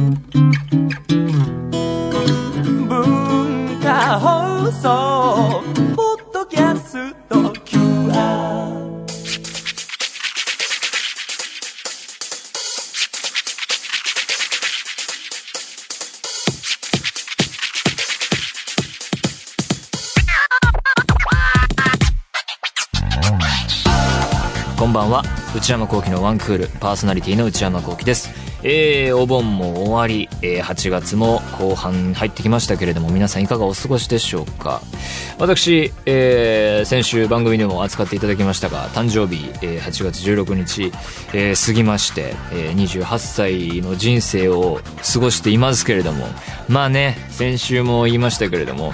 文化放送ポッドキャスト QR こんばんは。内山聖輝のワンクール。パーソナリティの内山聖輝です。えー、お盆も終わり、えー、8月も後半入ってきましたけれども皆さんいかがお過ごしでしょうか？私、えー、先週番組でも扱っていただきましたが誕生日、えー、8月16日、えー、過ぎまして、えー、28歳の人生を過ごしていますけれどもまあね先週も言いましたけれども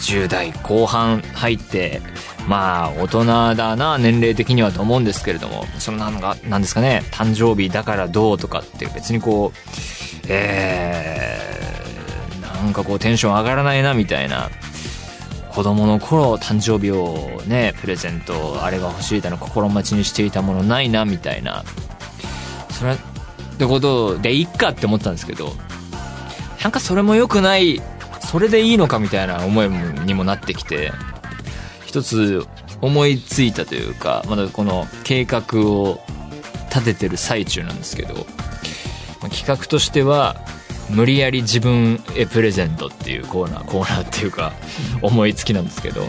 20代後半入ってまあ大人だな年齢的にはと思うんですけれどもそのなんかなんですかね誕生日だからどうとかって別にこうえー、なんかこうテンション上がらないなみたいな子供の頃誕生日をねプレゼントあれが欲しいだの心待ちにしていたものないなみたいなそれってことでいっかって思ったんですけどなんかそれも良くないそれでいいのかみたいな思いにもなってきて一つ思いついたというかまだこの計画を立ててる最中なんですけど企画としては無理やり自分へプレゼントっていうコーナーコーナーっていうか思いつきなんですけど、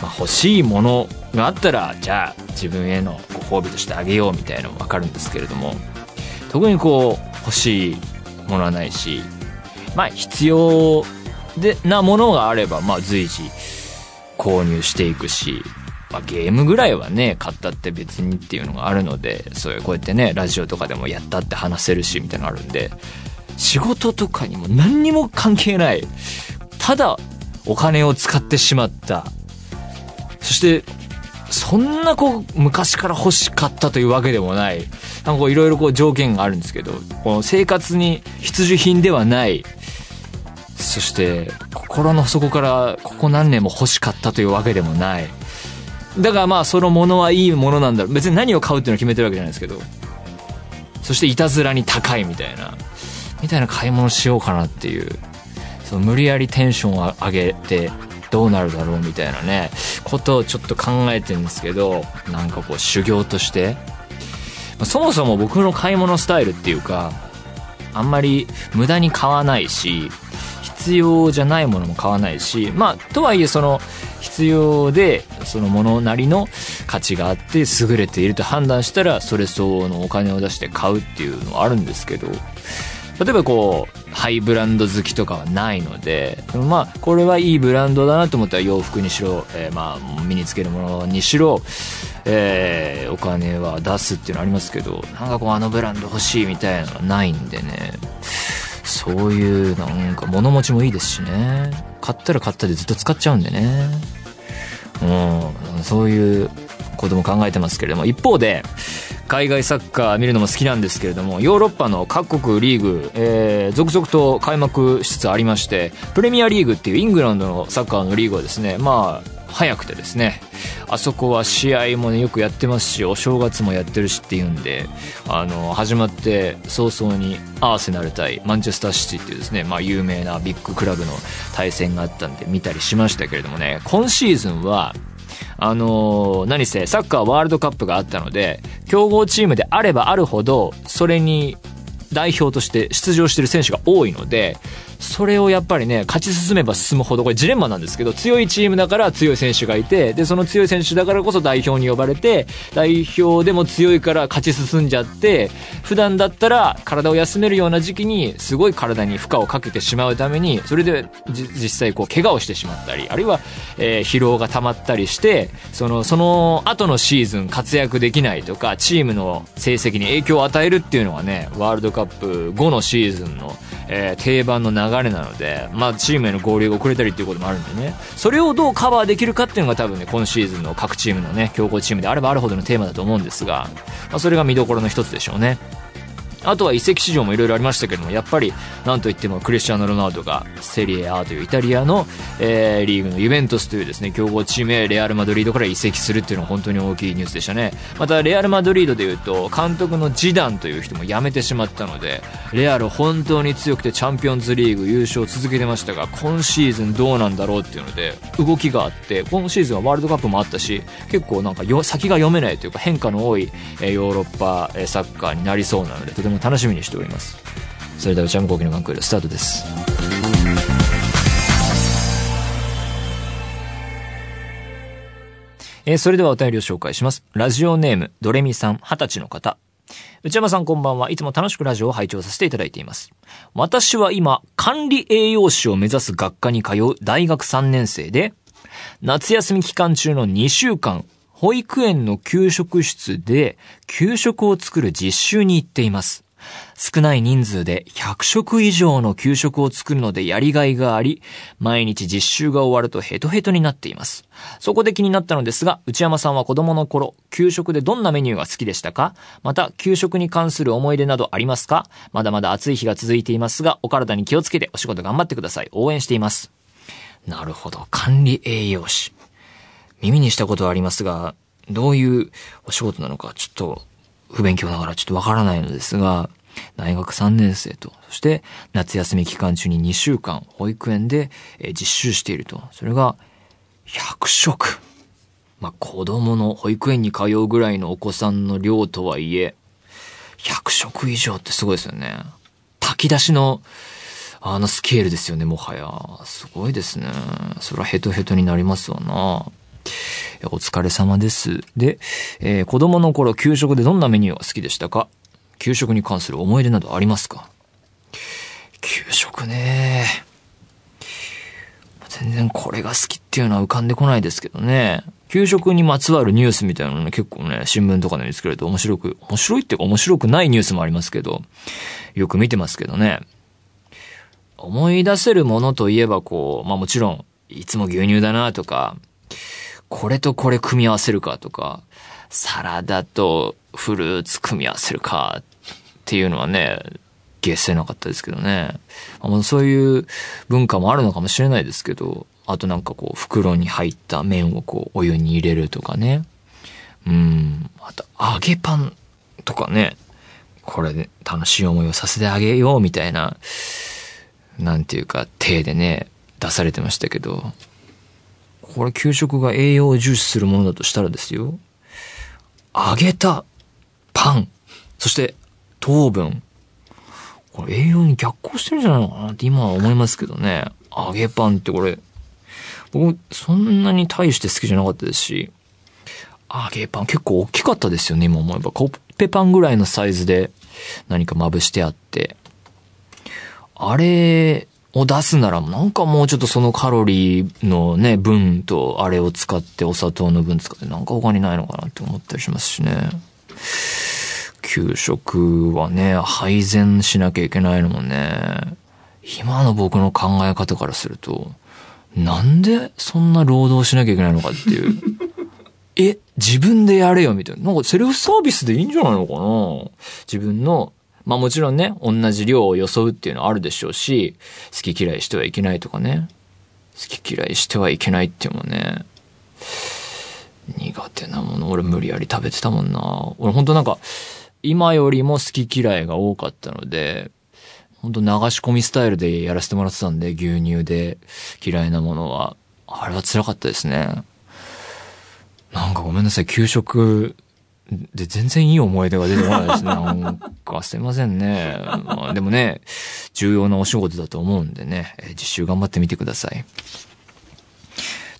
まあ、欲しいものがあったらじゃあ自分へのご褒美としてあげようみたいなのも分かるんですけれども特にこう欲しいものはないしまあ必要でなものがあればまあ随時購入していくし、まあ、ゲームぐらいはね買ったって別にっていうのがあるのでそういうこうやってねラジオとかでもやったって話せるしみたいなのあるんで仕事とかにも何にも関係ないただお金を使ってしまった。そしてそんなこう昔から欲しかったというわけでもない。なんかこういろいろこう条件があるんですけどこの生活に必需品ではないそして心の底からここ何年も欲しかったというわけでもない。だからまあそのものはいいものなんだろう。別に何を買うっていうのを決めてるわけじゃないですけど。そしていたずらに高いみたいな。みたいな買い物しようかなっていう。その無理やりテンションを上げてどうなるだろうみたいなね。ことをちょっと考えてるんですけど。なんかこう修行として。そもそも僕の買い物スタイルっていうかあんまり無駄に買わないし必要じゃないものも買わないしまあとはいえその必要でそのものなりの価値があって優れていると判断したらそれ相応のお金を出して買うっていうのはあるんですけど例えばこうハイブランド好きとかはないのでまあこれはいいブランドだなと思ったら洋服にしろ、えー、まあ身につけるものにしろ、えー、お金は出すっていうのありますけどなんかこうあのブランド欲しいみたいなのがないんでね。そういうなんか物持ちもいいですしね。買ったら買ったでずっと使っちゃうんでね。うん。そういうことも考えてますけれども。一方で海外サッカー見るのも好きなんですけれどもヨーロッパの各国リーグ、えー、続々と開幕しつつありましてプレミアリーグっていうイングランドのサッカーのリーグはですねまあ早くてですねあそこは試合もねよくやってますしお正月もやってるしっていうんであの始まって早々にアーセナル対マンチェスターシティっていうですね、まあ、有名なビッグクラブの対戦があったんで見たりしましたけれどもね今シーズンはあのー、何せサッカーワールドカップがあったので強豪チームであればあるほどそれに代表として出場してる選手が多いのでそれをやっぱりね勝ち進めば進むほどこれジレンマなんですけど強いチームだから強い選手がいてでその強い選手だからこそ代表に呼ばれて代表でも強いから勝ち進んじゃって普段だったら体を休めるような時期にすごい体に負荷をかけてしまうためにそれで実際こう怪我をしてしまったりあるいは、えー、疲労が溜まったりしてそのその後のシーズン活躍できないとかチームの成績に影響を与えるっていうのはねワールドカップ後のシーズンの、えー、定番の流れなので、まあ、チームへの合流が遅れたりっていうこともあるんでね。それをどうカバーできるかっていうのが多分ね今シーズンの各チームのね強豪チームであればあるほどのテーマだと思うんですが、まあ、それが見どころの一つでしょうね。あとは移籍市場もいろいろありましたけども、やっぱり、なんといってもクリスチャーノ・ロナウドがセリエ A というイタリアの、えー、リーグのユベントスというですね、強豪チームへレアル・マドリードから移籍するっていうのは本当に大きいニュースでしたね。また、レアル・マドリードでいうと、監督のジダンという人も辞めてしまったので、レアル本当に強くてチャンピオンズリーグ優勝を続けてましたが、今シーズンどうなんだろうっていうので、動きがあって、今シーズンはワールドカップもあったし、結構なんかよ先が読めないというか変化の多い、えー、ヨーロッパ、えー、サッカーになりそうなので、とても楽しみにしております。それでは内山昂輝のワンクールスタートです。えー、それではお便りを紹介します。ラジオネーム、ドレミさん、二十歳の方。内山さんこんばんは。いつも楽しくラジオを拝聴させていただいています。私は今、管理栄養士を目指す学科に通う大学3年生で、夏休み期間中の2週間、保育園の給食室で給食を作る実習に行っています。少ない人数で100食以上の給食を作るのでやりがいがあり、毎日実習が終わるとヘトヘトになっています。そこで気になったのですが、内山さんは子供の頃、給食でどんなメニューが好きでしたか？また、給食に関する思い出などありますか？まだまだ暑い日が続いていますが、お体に気をつけてお仕事頑張ってください。応援しています。なるほど。管理栄養士。耳にしたことはありますが、どういうお仕事なのか、ちょっと、不勉強ながらちょっとわからないのですが、大学3年生と、そして夏休み期間中に2週間保育園で実習していると。それが100食。まあ、子供の保育園に通うぐらいのお子さんの量とはいえ、100食以上ってすごいですよね。炊き出しの、あのスケールですよね、もはや。すごいですね。それはヘトヘトになりますわな。お疲れ様です。で、えー、子供の頃給食でどんなメニューが好きでしたか？給食に関する思い出などありますか？給食ね全然これが好きっていうのは浮かんでこないですけどね。給食にまつわるニュースみたいなのね、結構ね、新聞とかで見つけると面白く、面白いっていうか面白くないニュースもありますけど、よく見てますけどね。思い出せるものといえばこう、まあもちろん、いつも牛乳だなとか、これとこれ組み合わせるかとか、サラダとフルーツ組み合わせるかっていうのはね、ゲせなかったですけどね。そういう文化もあるのかもしれないですけど、あとなんかこう、袋に入った麺をこう、お湯に入れるとかね。うん。あと、揚げパンとかね。これで楽しい思いをさせてあげようみたいな、なんていうか、手でね、出されてましたけど、これ給食が栄養を重視するものだとしたらですよ。揚げたパン、そして糖分。これ栄養に逆行してるんじゃないのかなって今は思いますけどね。揚げパンってこれ、僕そんなに大して好きじゃなかったですし、揚げパン結構大きかったですよね、今思えば。コッペパンぐらいのサイズで何かまぶしてあって。あれを出すなら、なんかもうちょっとそのカロリーのね、分とあれを使ってお砂糖の分使ってなんか他にないのかなって思ったりしますしね。給食はね、配膳しなきゃいけないのもね、今の僕の考え方からすると、なんでそんな労働しなきゃいけないのかっていう。え、自分でやれよみたいな。なんかセルフサービスでいいんじゃないのかな自分の、まあもちろんね、同じ量を装うっていうのはあるでしょうし、好き嫌いしてはいけないとかね。好き嫌いしてはいけないっていうのもね、苦手なもの俺無理やり食べてたもんな。俺ほんとなんか、今よりも好き嫌いが多かったので、ほんと流し込みスタイルでやらせてもらってたんで、牛乳で嫌いなものは。あれは辛かったですね。なんかごめんなさい、給食で全然いい思い出が出てこないですね。なんかすいませんね。まあ、でもね、重要なお仕事だと思うんでね、実習頑張ってみてください。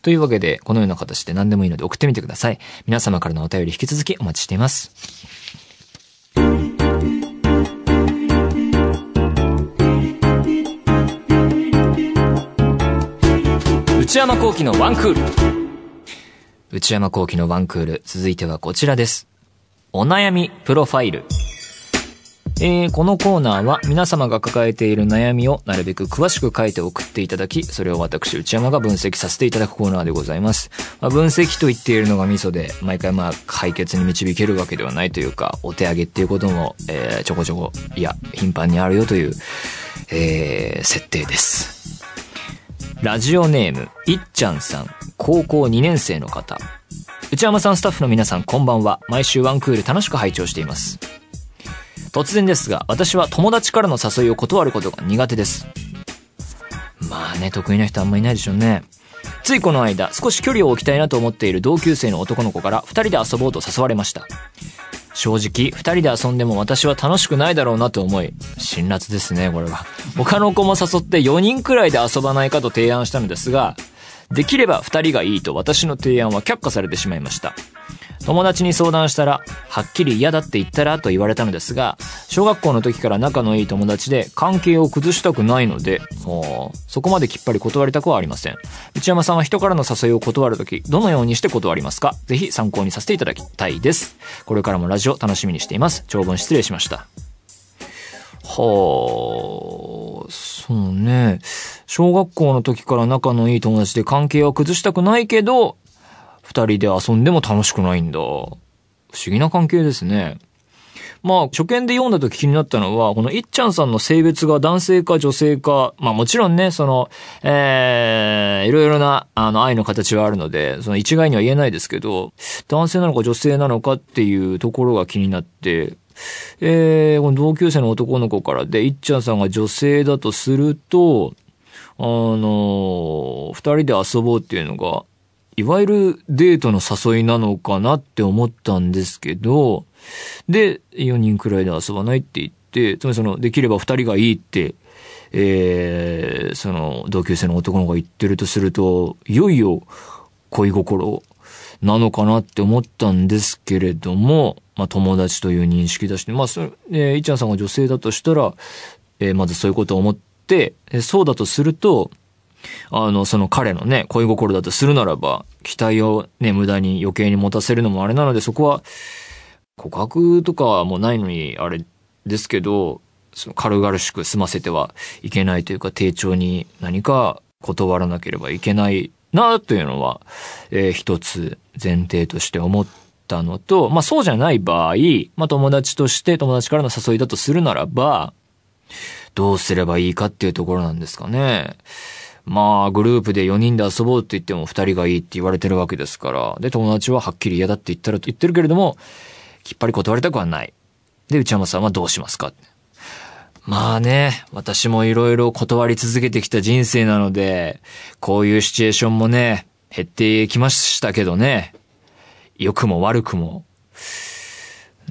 というわけで、このような形で何でもいいので送ってみてください。皆様からのお便り引き続きお待ちしています。内山幸喜のワンクール。内山幸喜のワンクール。続いてはこちらです。お悩みプロファイル。えーこのコーナーは皆様が抱えている悩みをなるべく詳しく書いて送っていただき、それを私、内山が分析させていただくコーナーでございます。まあ、分析と言っているのがミソで、毎回まあ解決に導けるわけではないというか、お手上げっていうことも、えーちょこちょこ、いや、頻繁にあるよという、えー設定です。ラジオネーム、いっちゃんさん、高校2年生の方。内山さんスタッフの皆さんこんばんは。毎週ワンクール楽しく拝聴しています。突然ですが、私は友達からの誘いを断ることが苦手です。まあね、得意な人あんまいないでしょうね。ついこの間、少し距離を置きたいなと思っている同級生の男の子から二人で遊ぼうと誘われました。正直、二人で遊んでも私は楽しくないだろうなと思い、辛辣ですね、これは。他の子も誘って4人くらいで遊ばないかと提案したのですが、できれば二人がいいと私の提案は却下されてしまいました。友達に相談したら、はっきり嫌だって言ったらと言われたのですが、小学校の時から仲のいい友達で関係を崩したくないので、もうそこまできっぱり断りたくはありません。内山さんは人からの誘いを断るとき、どのようにして断りますか？ぜひ参考にさせていただきたいです。これからもラジオ楽しみにしています。長文失礼しました。はあ、そうね。小学校の時から仲のいい友達で関係は崩したくないけど、二人で遊んでも楽しくないんだ。不思議な関係ですね。まあ、初見で読んだ時気になったのは、このいっちゃんさんの性別が男性か女性か、まあもちろんね、その、えー、いろいろな、あの、愛の形はあるので、その一概には言えないですけど、男性なのか女性なのかっていうところが気になって、えー、この同級生の男の子からで、いっちゃんさんが女性だとすると、あの、二人で遊ぼうっていうのが、いわゆるデートの誘いなのかなって思ったんですけど、で、4人くらいで遊ばないって言って、つまりその、できれば2人がいいって、えー、その、同級生の男の子が言ってるとすると、いよいよ恋心なのかなって思ったんですけれども、まあ友達という認識だし、まあそれ、えー、いっちゃんさんが女性だとしたら、えーまずそういうことを思って、えーそうだとすると、あの、その彼のね、恋心だとするならば、期待をね、無駄に余計に持たせるのもあれなので、そこは、告白とかはもうないのに、あれですけど、その軽々しく済ませてはいけないというか、丁重に何か断らなければいけないな、というのは、えー一つ前提として思ってたのと、まあそうじゃない場合、まあ友達として友達からの誘いだとするならば、どうすればいいかっていうところなんですかね。まあ、グループで4人で遊ぼうって言っても2人がいいって言われてるわけですから。で、友達ははっきり嫌だって言ったらと言ってるけれども、きっぱり断りたくはない。で、内山さんはどうしますか？まあね、私もいろいろ断り続けてきた人生なので、こういうシチュエーションもね、減ってきましたけどね。良くも悪くも。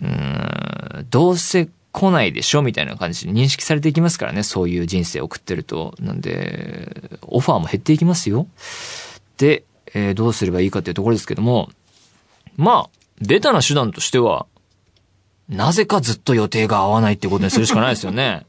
うーん、どうせ来ないでしょみたいな感じで認識されていきますからね。そういう人生を送ってると。なんで、オファーも減っていきますよ。で、えーどうすればいいかっていうところですけども、まあ、ベタな手段としては、なぜかずっと予定が合わないってことにするしかないですよね。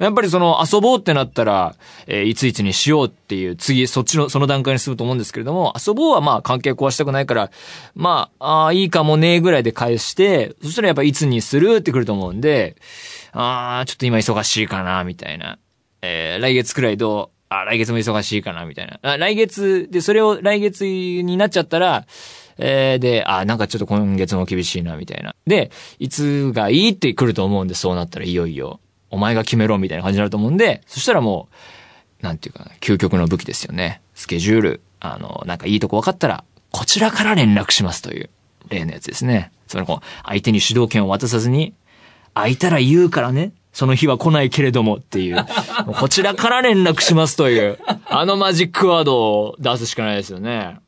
やっぱりその遊ぼうってなったら、えーいついつにしようっていう、次、そっちの、その段階に進むと思うんですけれども、遊ぼうはまあ関係壊したくないから、まあ、あーいいかもねぐらいで返して、そしたらやっぱいつにするってくると思うんで、あーちょっと今忙しいかな、みたいな。えー来月くらいどうあ、来月も忙しいかな、みたいな。あ来月、で、それを来月になっちゃったら、えーで、あ、なんかちょっと今月も厳しいな、みたいな。で、いつがいいって来ると思うんで、そうなったらいよいよ、お前が決めろ、みたいな感じになると思うんで、そしたらもう、なんていうか、究極の武器ですよね。スケジュール、あの、なんかいいとこ分かったら、こちらから連絡しますという、例のやつですね。つまりこう、相手に主導権を渡さずに、空いたら言うからね。その日は来ないけれどもってい。う こちらから連絡しますという、あのマジックワードを出すしかないですよね。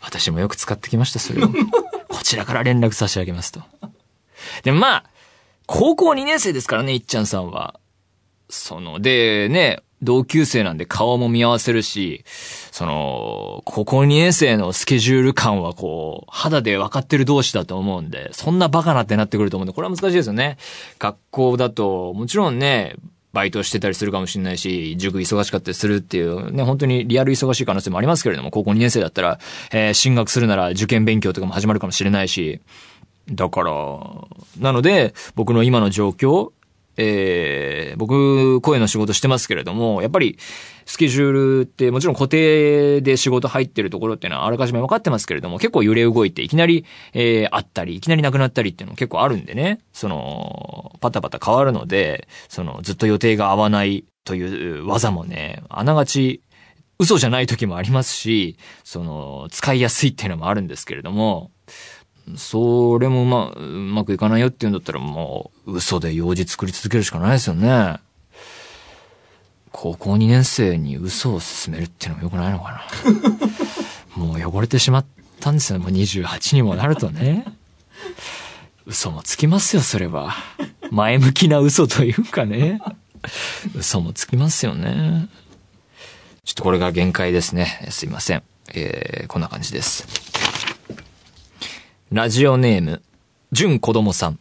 私もよく使ってきました、それを。こちらから連絡差し上げますと。でもまあ、高校2年生ですからね、いっちゃんさんは。その、で、ね、同級生なんで顔も見合わせるし、その、高校2年生のスケジュール感はこう、肌で分かってる同士だと思うんで、そんなバカなってなってくると思うんで、これは難しいですよね。学校だと、もちろんね、バイトしてたりするかもしれないし、塾忙しかったりするっていう、ね、本当にリアル忙しい可能性もありますけれども、高校2年生だったら、えー進学するなら受験勉強とかも始まるかもしれないし、だから、なので、僕の今の状況、えー、僕、声の仕事してますけれども、やっぱり、スケジュールってもちろん固定で仕事入ってるところっていうのはあらかじめ分かってますけれども、結構揺れ動いて、いきなり、えー、あったり、いきなりなくなったりっていうのも結構あるんでね、その、パタパタ変わるので、その、ずっと予定が合わないという技もね、あながち、嘘じゃない時もありますし、その、使いやすいっていうのもあるんですけれども、それもまあ、うまくいかないよっていうんだったらもう、嘘で用事作り続けるしかないですよね。高校2年生に嘘を進めるっていうのも良くないのかな。もう汚れてしまったんですよ。もう28にもなるとね。嘘もつきますよ、それは。前向きな嘘というかね。嘘もつきますよね。ちょっとこれが限界ですね。すいません。えー、こんな感じです。ラジオネーム、純子供さん。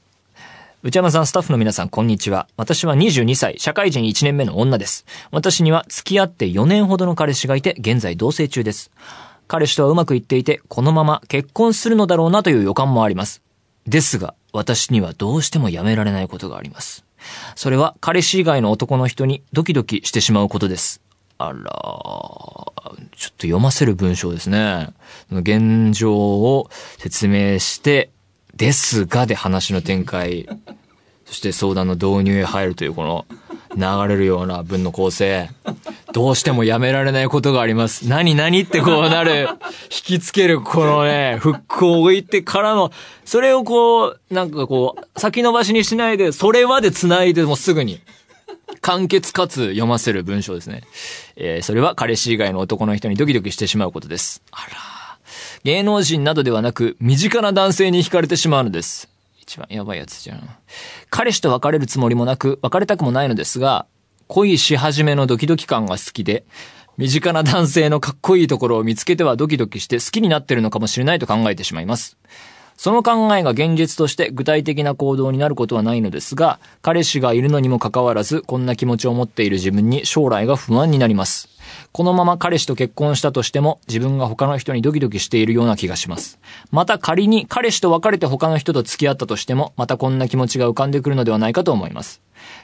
内山さん、スタッフの皆さん、こんにちは。私は22歳、社会人1年目の女です。私には付き合って4年ほどの彼氏がいて、現在同棲中です。彼氏とはうまくいっていて、このまま結婚するのだろうなという予感もあります。ですが、私にはどうしてもやめられないことがあります。それは、彼氏以外の男の人にドキドキしてしまうことです。あら、ちょっと読ませる文章ですね。現状を説明して、ですがで話の展開、そして相談の導入へ入るというこの流れるような文の構成。どうしてもやめられないことがあります。何何ってこうなる、引きつけるこのね、フックを置いてからの、それをこう、なんかこう、先延ばしにしないで、それはで繋いでもうすぐに。簡潔かつ読ませる文章ですね。えーそれは彼氏以外の男の人にドキドキしてしまうことです。あら。芸能人などではなく、身近な男性に惹かれてしまうのです。一番やばいやつじゃん。彼氏と別れるつもりもなく、別れたくもないのですが、恋し始めのドキドキ感が好きで、身近な男性のかっこいいところを見つけてはドキドキして好きになってるのかもしれないと考えてしまいます。その考えが現実として具体的な行動になることはないのですが、彼氏がいるのにもかかわらず、こんな気持ちを持っている自分に将来が不安になります。このまま彼氏と結婚したとしても、自分が他の人にドキドキしているような気がします。また仮に彼氏と別れて他の人と付き合ったとしても、またこんな気持ちが浮かんでくるのではないかと思います。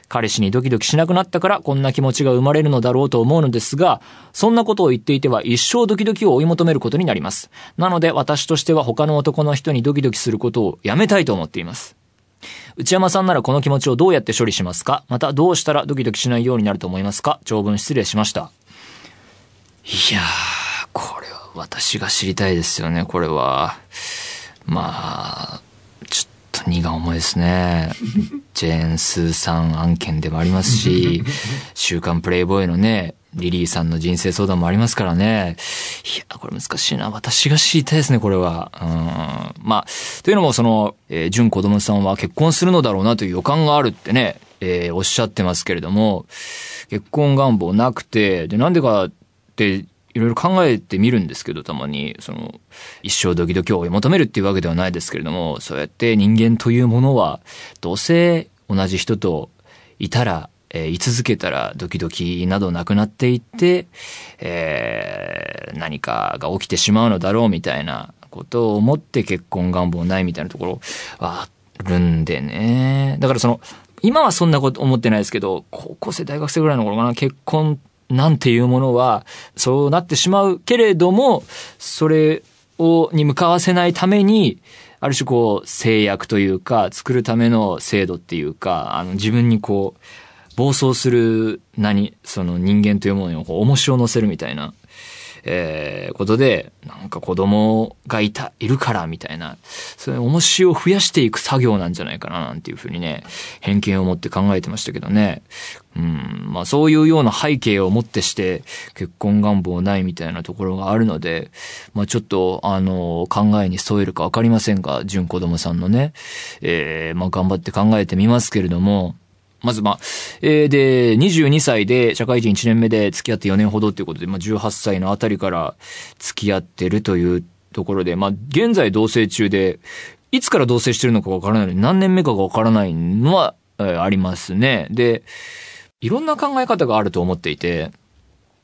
彼氏にドキドキしなくなったからこんな気持ちが生まれるのだろうと思うのですが、そんなことを言っていては一生ドキドキを追い求めることになります。なので私としては他の男の人にドキドキすることをやめたいと思っています。内山さんならこの気持ちをどうやって処理しますか？またどうしたらドキドキしないようになると思いますか？長文失礼しました。いやー、これは私が知りたいですよね、これは。まあ、ちょっと荷が重いですね。ジェーン・スーさん案件でもありますし、週刊プレイボーイのね、リリーさんの人生相談もありますからね。いや、これ難しいな。私が知りたいですね、これは。うん。まあ、というのもその、えー、純子供さんは結婚するのだろうなという予感があるってね、えーおっしゃってますけれども、結婚願望なくて、で、なんでかって、いろいろ考えてみるんですけど、たまに、その、一生ドキドキを追い求めるっていうわけではないですけれども、そうやって人間というものは、どうせ同じ人といたら、えー居続けたらドキドキなどなくなっていって、えー何かが起きてしまうのだろうみたいなことを思って結婚願望ないみたいなところはあるんでね。だからその、今はそんなこと思ってないですけど、高校生、大学生ぐらいの頃かな、結婚なんていうものは、そうなってしまうけれども、それを、に向かわせないために、ある種こう、制約というか、作るための制度っていうか、あの、自分にこう、暴走する何、その人間というものにこう重しを乗せるみたいな、えーことで、なんか子供がいた、いるからみたいな、そういう重しを増やしていく作業なんじゃないかななんていうふうにね、偏見を持って考えてましたけどね。うん、まあそういうような背景をもってして結婚願望ないみたいなところがあるので、まあちょっとあの考えに添えるかわかりませんが、純子供さんのね、えーまあ頑張って考えてみますけれども、まずまあ、えーで、22歳で社会人1年目で付き合って4年ほどということで、まあ18歳のあたりから付き合ってるというところで、まあ現在同棲中で、いつから同棲してるのかわからないのに何年目かがわからないのは、えーありますね。で、いろんな考え方があると思っていて、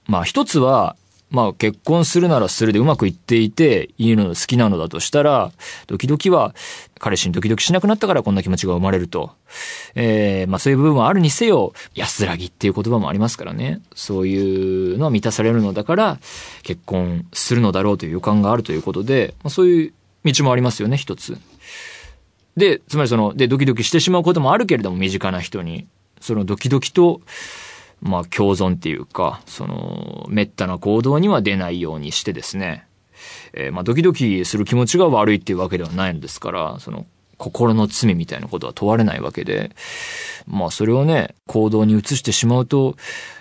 まあ一つは、まあ結婚するならするでうまくいっていて、いいの好きなのだとしたら、ドキドキは、彼氏にドキドキしなくなったからこんな気持ちが生まれると。えー、まあそういう部分はあるにせよ、安らぎっていう言葉もありますからね。そういうのは満たされるのだから、結婚するのだろうという予感があるということで、まあそういう道もありますよね、一つ。で、つまりその、で、ドキドキしてしまうこともあるけれども、身近な人に。そのドキドキと、まあ、共存っていうか、その、滅多な行動には出ないようにしてですね、えー、まあ、ドキドキする気持ちが悪いっていうわけではないのですから、その、心の罪みたいなことは問われないわけで、まあ、それをね、行動に移してしまうと、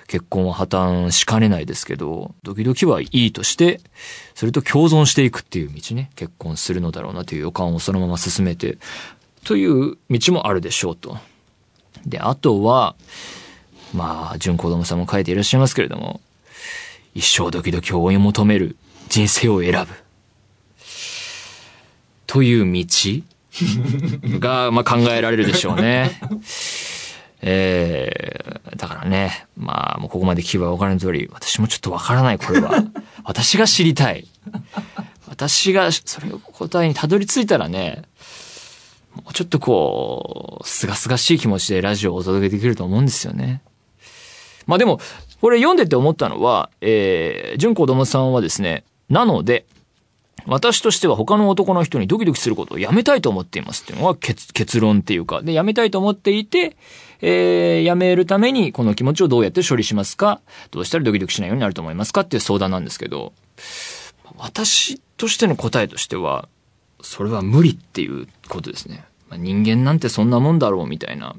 結婚は破綻しかねないですけど、ドキドキはいいとして、それと共存していくっていう道ね、結婚するのだろうなという予感をそのまま進めて、という道もあるでしょうと。で、あとは、まあ、純子供さんも書いていらっしゃいますけれども、一生ドキドキを追い求める人生を選ぶ。という道が、まあ考えられるでしょうね。えー、だからね、まあ、もうここまで聞けば分かる通り、私もちょっと分からない、これは。私が知りたい。私が、それを答えにたどり着いたらね、もうちょっとこう、すがすがしい気持ちでラジオをお届けできると思うんですよね。まあでも、これ読んでて思ったのは、えー、純子供さんはですね、なので、私としては他の男の人にドキドキすることをやめたいと思っていますっていうのが結論っていうか、で、やめたいと思っていて、えー、やめるためにこの気持ちをどうやって処理しますか？どうしたらドキドキしないようになると思いますかっていう相談なんですけど、私としての答えとしては、それは無理っていうことですね。まあ、人間なんてそんなもんだろうみたいな、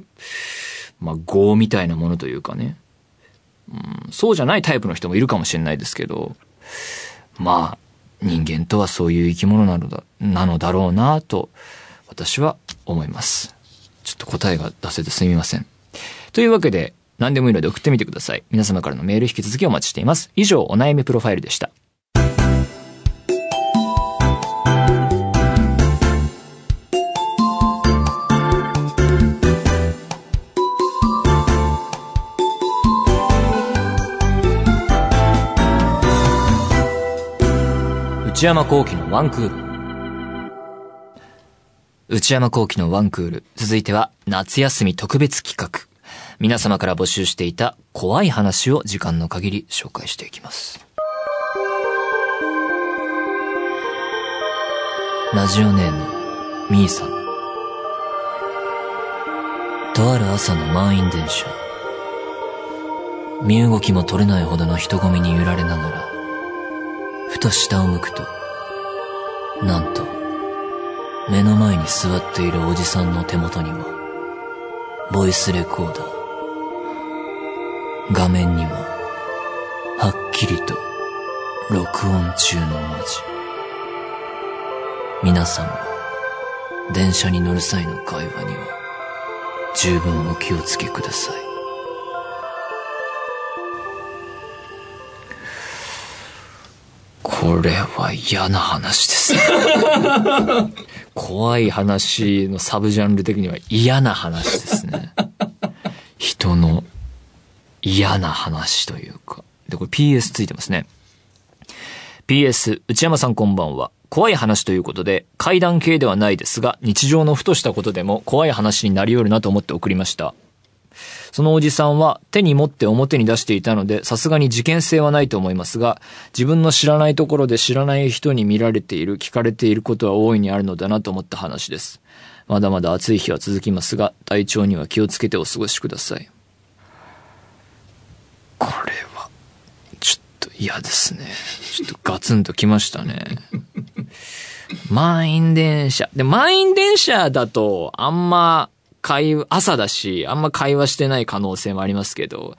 まあ、業みたいなものというかね。うん、そうじゃないタイプの人もいるかもしれないですけど、まあ、人間とはそういう生き物なのだ、なのだろうなと、私は思います。ちょっと答えが出せてすみません。というわけで、何でもいいので送ってみてください。皆様からのメール引き続きお待ちしています。以上、お悩みプロファイルでした。内山幸喜のワンクール。内山幸喜のワンクール。続いては、夏休み特別企画。皆様から募集していた怖い話を時間の限り紹介していきます。ラジオネーム、みーさん。とある朝の満員電車。身動きも取れないほどの人混みに揺られながら、ふと下を向くと、なんと、目の前に座っているおじさんの手元には、ボイスレコーダー。画面には、はっきりと、録音中の文字。皆さんも、電車に乗る際の会話には、十分お気をつけください。これは嫌な話ですね。怖い話のサブジャンル的には嫌な話ですね。人の嫌な話というか。で、これ PS ついてますね。PS、内山さんこんばんは。怖い話ということで、階段系ではないですが、日常のふとしたことでも怖い話になり得るなと思って送りました。そのおじさんは手に持って表に出していたので、さすがに事件性はないと思いますが、自分の知らないところで知らない人に見られている、聞かれていることは大いにあるのだなと思った話です。まだまだ暑い日は続きますが、体調には気をつけてお過ごしください。これは、ちょっと嫌ですね。ちょっとガツンときましたね。満員電車。で、満員電車だと、あんま、会、朝だし、あんま会話してない可能性もありますけど、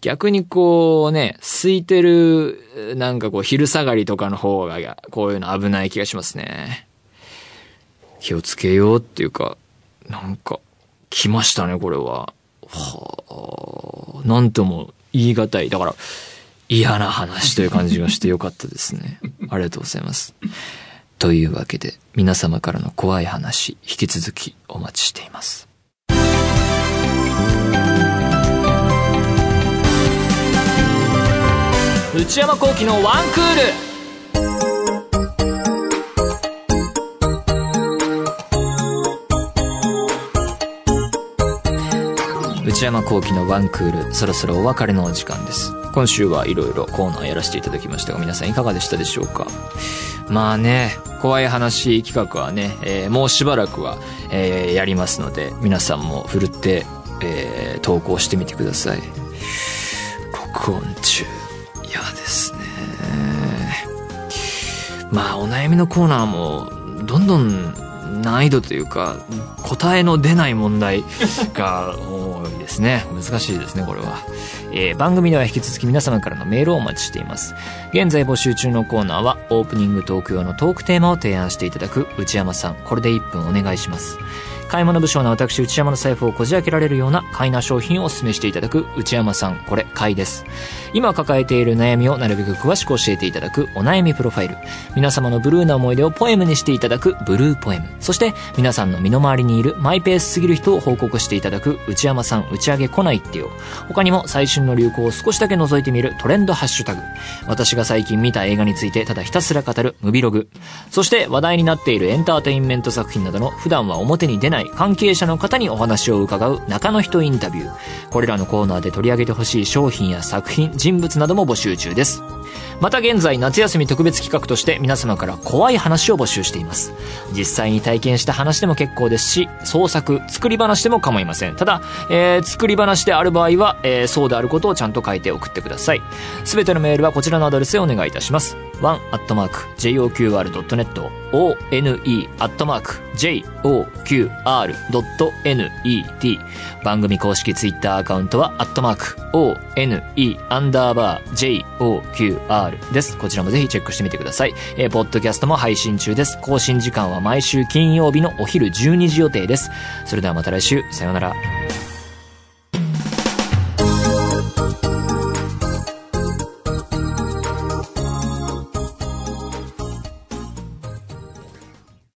逆にこうね、空いてる、なんかこう昼下がりとかの方が、こういうの危ない気がしますね。気をつけようっていうか、なんか、来ましたね、これは。はあ、なんとも言い難い。だから、嫌な話という感じがしてよかったですね。ありがとうございます。というわけで、皆様からの怖い話、引き続きお待ちしています。内山幸喜のワンクール。内山幸喜のワンクールそろそろお別れのお時間です。今週はいろいろコーナーやらせていただきましたが皆さんいかがでしたでしょうか？まあね怖い話企画はね、えーもうしばらくは、えーやりますので皆さんもふるって、えー投稿してみてください。録音中。嫌ですね。まあお悩みのコーナーもどんどん難易度というか答えの出ない問題が多いですね。難しいですねこれは、えー番組では引き続き皆様からのメールをお待ちしています。現在募集中のコーナーはオープニングトーク用のトークテーマを提案していただく内山さんこれで1分お願いします。買い物不詳な私内山の財布をこじ開けられるような買いな商品をお勧めしていただく内山さん。これ買いです。今抱えている悩みをなるべく詳しく教えていただくお悩みプロファイル。皆様のブルーな思い出をポエムにしていただくブルーポエム。そして皆さんの身の回りにいるマイペースすぎる人を報告していただく内山さん打ち上げ来ないってよ他にも最新の流行を少しだけ覗いてみるトレンドハッシュタグ。私が最近見た映画についてただひたすら語るムビログそして話題になっているエンターテインメント作品などの普段は表に出ない関係者の方にお話を伺う中の人インタビュー。これらのコーナーで取り上げてほしい商品や作品人物なども募集中です。また現在夏休み特別企画として皆様から怖い話を募集しています。実際に体験した話でも結構ですし創作作り話でも構いません。ただ、えー作り話である場合は、えーそうであることをちゃんと書いて送ってください。すべてのメールはこちらのアドレスへお願いいたします。one.joqr.net one.joqr.net 番組公式ツイッターアカウントは、アットマーク、one, アンダーバー、joqr r です。こちらもぜひチェックしてみてください。えーポッドキャストも配信中です。更新時間は毎週金曜日のお昼12時予定です。それではまた来週、さようなら。